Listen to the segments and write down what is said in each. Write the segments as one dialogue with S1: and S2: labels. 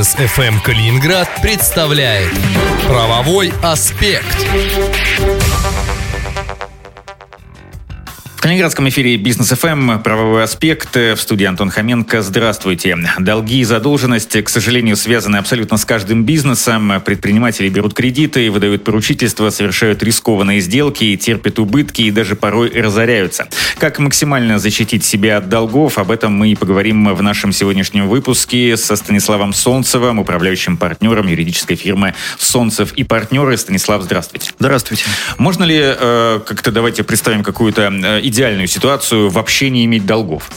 S1: Бизнес FM Калининград представляет Правовой аспект.
S2: В Калининградском эфире Бизнес ФМ правовой аспект в студии Антон Хоменко. Здравствуйте. Долги и задолженность, к сожалению, связаны абсолютно с каждым бизнесом. Предприниматели берут кредиты, выдают поручительства, совершают рискованные сделки, терпят убытки и даже порой разоряются. Как максимально защитить себя от долгов, об этом мы и поговорим в нашем сегодняшнем выпуске со Станиславом Солнцевым, управляющим партнером юридической фирмы «Солнцев и партнеры». Станислав, здравствуйте.
S3: Здравствуйте.
S2: Можно ли э, как-то давайте представим какую-то э, идеальную ситуацию вообще не иметь долгов?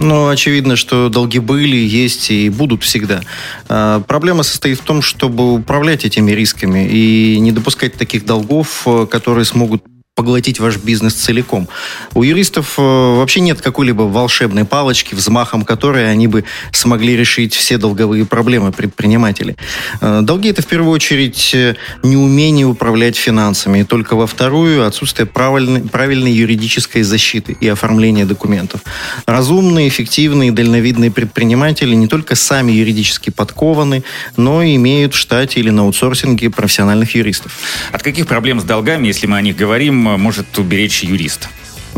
S3: Ну, очевидно, что долги были, есть и будут всегда. А, проблема состоит в том, чтобы управлять этими рисками и не допускать таких долгов, э, которые смогут поглотить ваш бизнес целиком. У юристов э, вообще нет какой-либо волшебной палочки, взмахом которой они бы смогли решить все долговые проблемы предпринимателей. Э, долги – это в первую очередь э, неумение управлять финансами, и только во вторую – отсутствие правильной, правильной юридической защиты и оформления документов. Разумные, эффективные, дальновидные предприниматели не только сами юридически подкованы, но и имеют в штате или на аутсорсинге профессиональных юристов.
S2: От каких проблем с долгами, если мы о них говорим, может уберечь юрист?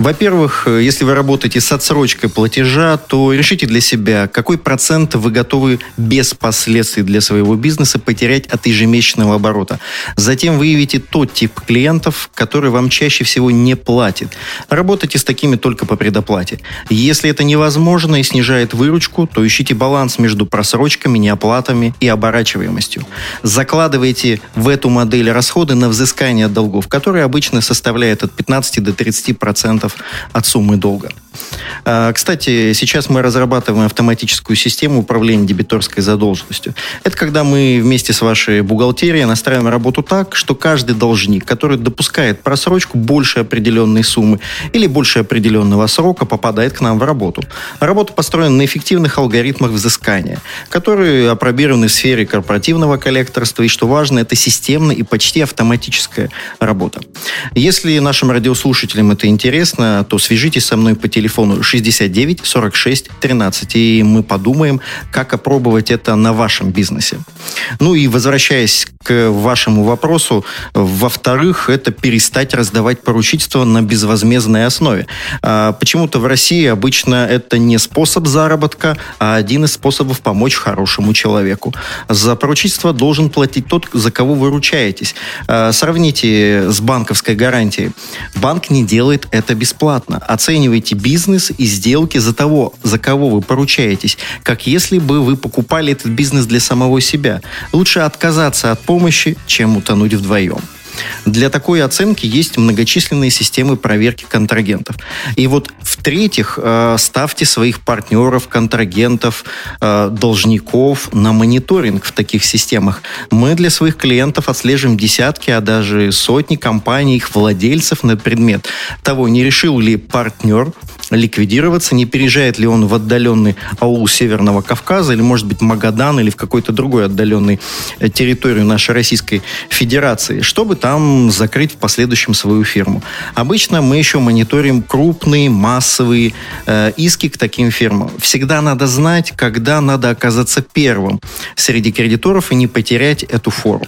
S3: Во-первых, э, если вы работаете с отсрочкой платежа, то решите для себя, какой процент вы готовы без последствий для своего бизнеса потерять от ежемесячного оборота. Затем выявите тот тип клиентов, который вам чаще всего не платит. Работайте с такими только по предоплате. Если это невозможно и снижает выручку, то ищите баланс между просрочками, неоплатами и оборачиваемостью. Закладывайте в эту модель расходы на взыскание долгов, которые обычно составляют от 15 до 30 процентов от суммы долга. А, кстати, сейчас мы разрабатываем автоматическую систему управления дебиторской задолженностью. Это когда мы вместе с вашей бухгалтерией настраиваем работу так, что каждый должник, который допускает просрочку больше определенной суммы или больше определенного срока, попадает к нам в работу. Работа построена на эффективных алгоритмах взыскания, которые опробированы в сфере корпоративного коллекторства, и, что важно, это системная и почти автоматическая работа. Если нашим радиослушателям это интересно, то свяжитесь со мной по телефону телефону 69 46 13, и мы подумаем, как опробовать это на вашем бизнесе. Ну и возвращаясь к вашему вопросу, во-вторых, это перестать раздавать поручительства на безвозмездной основе. А, почему-то в России обычно это не способ заработка, а один из способов помочь хорошему человеку. За поручительство должен платить тот, за кого вы ручаетесь. А, сравните с банковской гарантией. Банк не делает это бесплатно. Оценивайте бизнес и сделки за того, за кого вы поручаетесь, как если бы вы покупали этот бизнес для самого себя. Лучше отказаться от помощи, чем утонуть вдвоем. Для такой оценки есть многочисленные системы проверки контрагентов. И вот в-третьих, э, ставьте своих партнеров, контрагентов, э, должников на мониторинг в таких системах. Мы для своих клиентов отслеживаем десятки, а даже сотни компаний, их владельцев на предмет того, не решил ли партнер ликвидироваться, не переезжает ли он в отдаленный аул Северного Кавказа или, может быть, Магадан или в какой-то другой отдаленной э, территорию нашей Российской Федерации, чтобы там закрыть в последующем свою фирму. Обычно мы еще мониторим крупные, массовые э, иски к таким фирмам. Всегда надо знать, когда надо оказаться первым среди кредиторов и не потерять эту форму.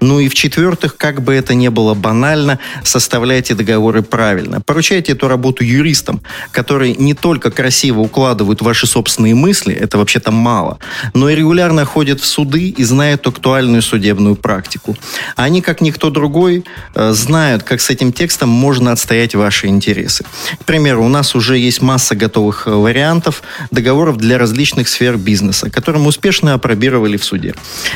S3: Ну и в-четвертых, как бы это ни было банально, составляйте договоры правильно. Поручайте эту работу юристам, которые не только красиво укладывают ваши собственные мысли, это вообще-то мало, но и регулярно ходят в суды и знают актуальную судебную практику. Они, как никто другой, э, знают, как с этим текстом можно отстоять ваши интересы. К примеру, у нас уже есть масса готовых э, вариантов договоров для различных сфер бизнеса, которые мы успешно опробировали в суде.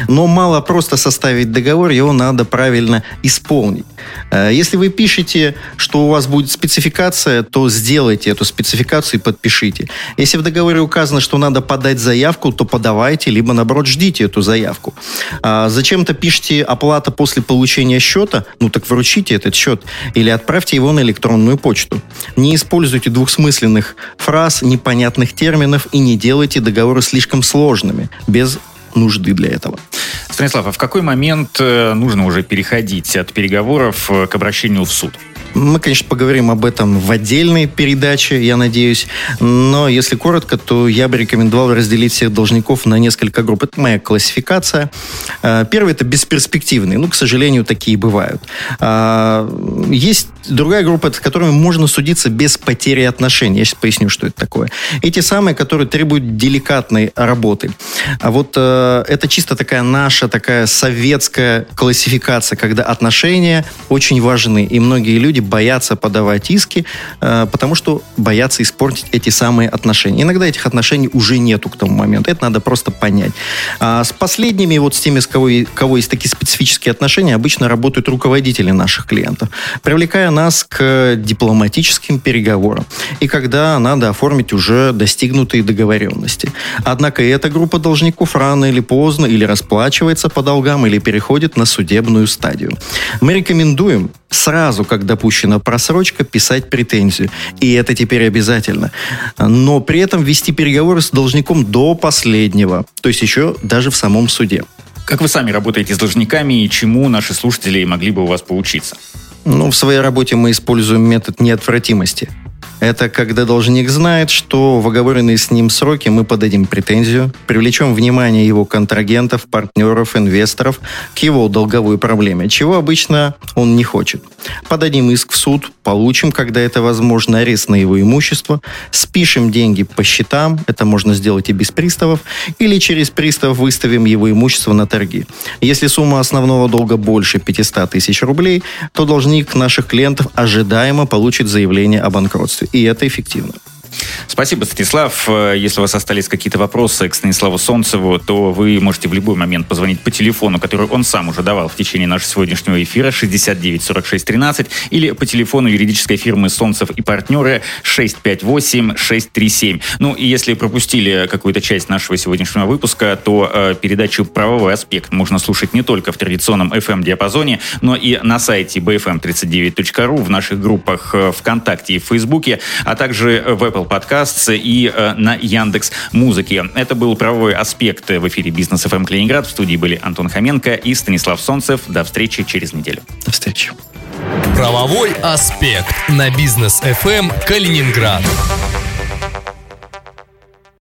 S3: Но мало просто составить договор, его надо правильно исполнить. Э, если вы пишете, что у вас будет спецификация, то сделайте эту спецификацию и подпишите. Если в договоре указано, что надо подать заявку, то подавайте, либо наоборот ждите эту заявку. А зачем-то пишите оплата после получения счета, ну так вручите этот счет или отправьте его на электронную почту. Не используйте двухсмысленных фраз, непонятных терминов и не делайте договоры слишком сложными, без нужды для этого.
S2: Станислав, а в какой момент э, нужно уже переходить от переговоров э, к обращению в суд?
S3: Мы, конечно, поговорим об этом в отдельной передаче, я надеюсь. Но если коротко, то я бы рекомендовал разделить всех должников на несколько групп. Это моя классификация. А, первый – это бесперспективные. Ну, к сожалению, такие бывают. А, есть другая группа, с которыми можно судиться без потери отношений. Я сейчас поясню, что это такое. Эти самые, которые требуют деликатной работы. А вот э, это чисто такая наша, такая советская классификация, когда отношения очень важны. И многие люди боятся подавать иски, э, потому что боятся испортить эти самые отношения. Иногда этих отношений уже нету к тому моменту. Это надо просто понять. А с последними, вот с теми, с кого, кого есть такие специфические отношения, обычно работают руководители наших клиентов, привлекая нас к дипломатическим переговорам. И когда надо оформить уже достигнутые договоренности. Однако и эта группа должников рано или поздно или расплачивается по долгам, или переходит на судебную стадию. Мы рекомендуем сразу, как допущена просрочка, писать претензию. И это теперь обязательно. Но при этом вести переговоры с должником до последнего. То есть еще даже в самом суде.
S2: Как вы сами работаете с должниками и чему наши слушатели могли бы у вас поучиться?
S3: Ну, в своей работе мы используем метод неотвратимости – это когда должник знает, что в оговоренные с ним сроки мы подадим претензию, привлечем внимание его контрагентов, партнеров, инвесторов к его долговой проблеме, чего обычно он не хочет. Подадим иск в суд, получим, когда это возможно, арест на его имущество, спишем деньги по счетам, это можно сделать и без приставов, или через пристав выставим его имущество на торги. Если сумма основного долга больше 500 тысяч рублей, то должник наших клиентов ожидаемо получит заявление о банкротстве и это эффективно.
S2: Спасибо, Станислав. Э, если у вас остались какие-то вопросы к Станиславу Солнцеву, то вы можете в любой момент позвонить по телефону, который он сам уже давал в течение нашего сегодняшнего эфира 69 46 13 или по телефону юридической фирмы Солнцев и партнеры 658 637. Ну и если пропустили какую-то часть нашего сегодняшнего выпуска, то э, передачу «Правовой аспект» можно слушать не только в традиционном FM-диапазоне, но и на сайте bfm39.ru, в наших группах э, ВКонтакте и в Фейсбуке, а также в Apple Podcasts и э, на Яндекс Музыке. Это был правовой аспект в эфире Бизнес ФМ Калининград. В студии были Антон Хоменко и Станислав Солнцев. До встречи через неделю.
S3: До встречи.
S1: Правовой аспект на Бизнес ФМ Калининград.